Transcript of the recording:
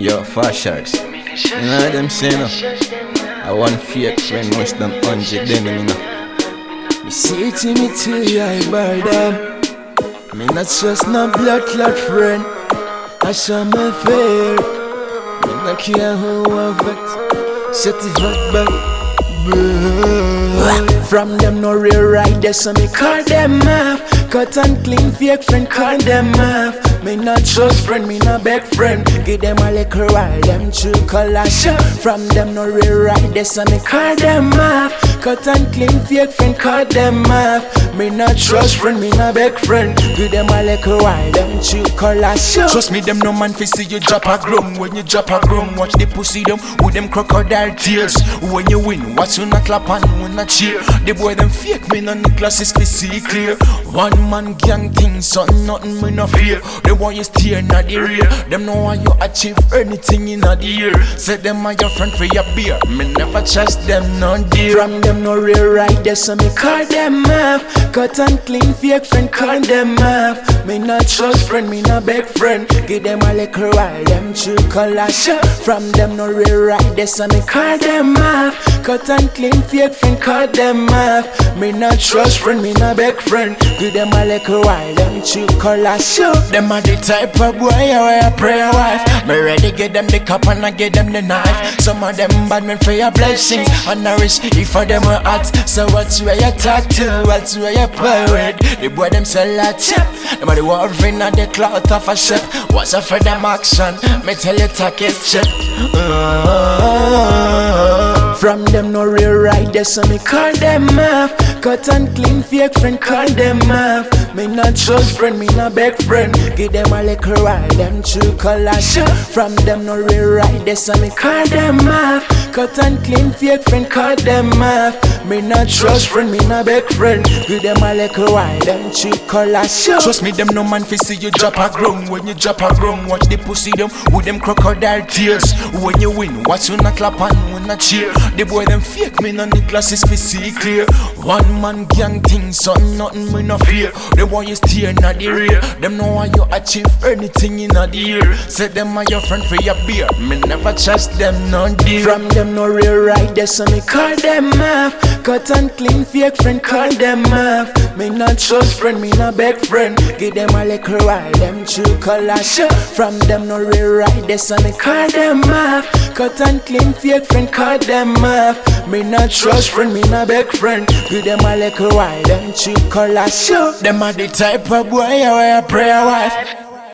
Yo, Fashalz. You know what them saying? I want fake friend worse than hundred enemy. No? Me see it in me too, I bar them. Me not just no blood clot friend. I saw my fear. Me not care who I vex. Set it back back. From them no real right there, so me call them up. Cut and clean, fake friend, cut them off. Me not trust friend, me not beg friend. Give them a little while, them true show. From them no real right there, so me call them off. Cut and clean, fake friend, cut them off. Me not trust friend, me not beg friend. Give them a little while, them true show. Trust me, them no man fi see you drop a grum. When you drop a grum, watch the pussy them with them crocodile tears. When you win, watch you not clap and when not cheer. The boy them fake me, none the classes fi see clear. One man gang thing, so nothing me no fear. The boy is steer not the rear. Them know how you achieve anything in the year. Say them are your friend for your beer. Me never trust them, no dear. From them no real right there, so me call them up. Cut and clean, fake friend, call them up. Me not trust friend, me not beg friend. Give them a little while, them true color show. From them no right there, so me call them off. Cut and clean, fake friend, call them off. Me not trust friend, me not beg friend. Give them a little while, them true color show. Them are the type of boy I a prayer wife. Me ready get them the cup and I get them the knife. Some of them bad men for your blessings and nourish if of them are hot. So what's where you talk to? What's where you with? The boy them sell a chip. Them are the warring and the clout of a ship. What's up for them action? Me tell you talk is chip. Uh. From them no real there, so me call them off. Cut and clean, fake friend, call them off. Me not trust friend, me not beg friend. Give them a little while, them true show. From them no real right there, so me call them off. Cut and clean, fake friend, call them off. Me not trust friend, me not beg friend. Give them a little while, them true show. Trust me, them no man fi see you drop a grum. When you drop a grum, watch the pussy them with them crocodile tears. When you win, watch you not clap and when not cheer. The boy them fake me, none the glasses fi see clear. One man gang thing, so nothing me no fear. The boy is steer not the rear. Them know how you achieve anything in the year. Say them are your friend for your beer. Me never trust them, no dear. From them no real right there, so me call them off. Cut and clean, fake friend, call them off. Me not trust friend, me not beg friend. Give them a little while, them true show. From them no right there, so me call them off. Cut and clean, fake friend, call them off. Me not trust friend, me not beg friend. Give them a little while, them true show. Them are the type of boy I wear a prayer wife.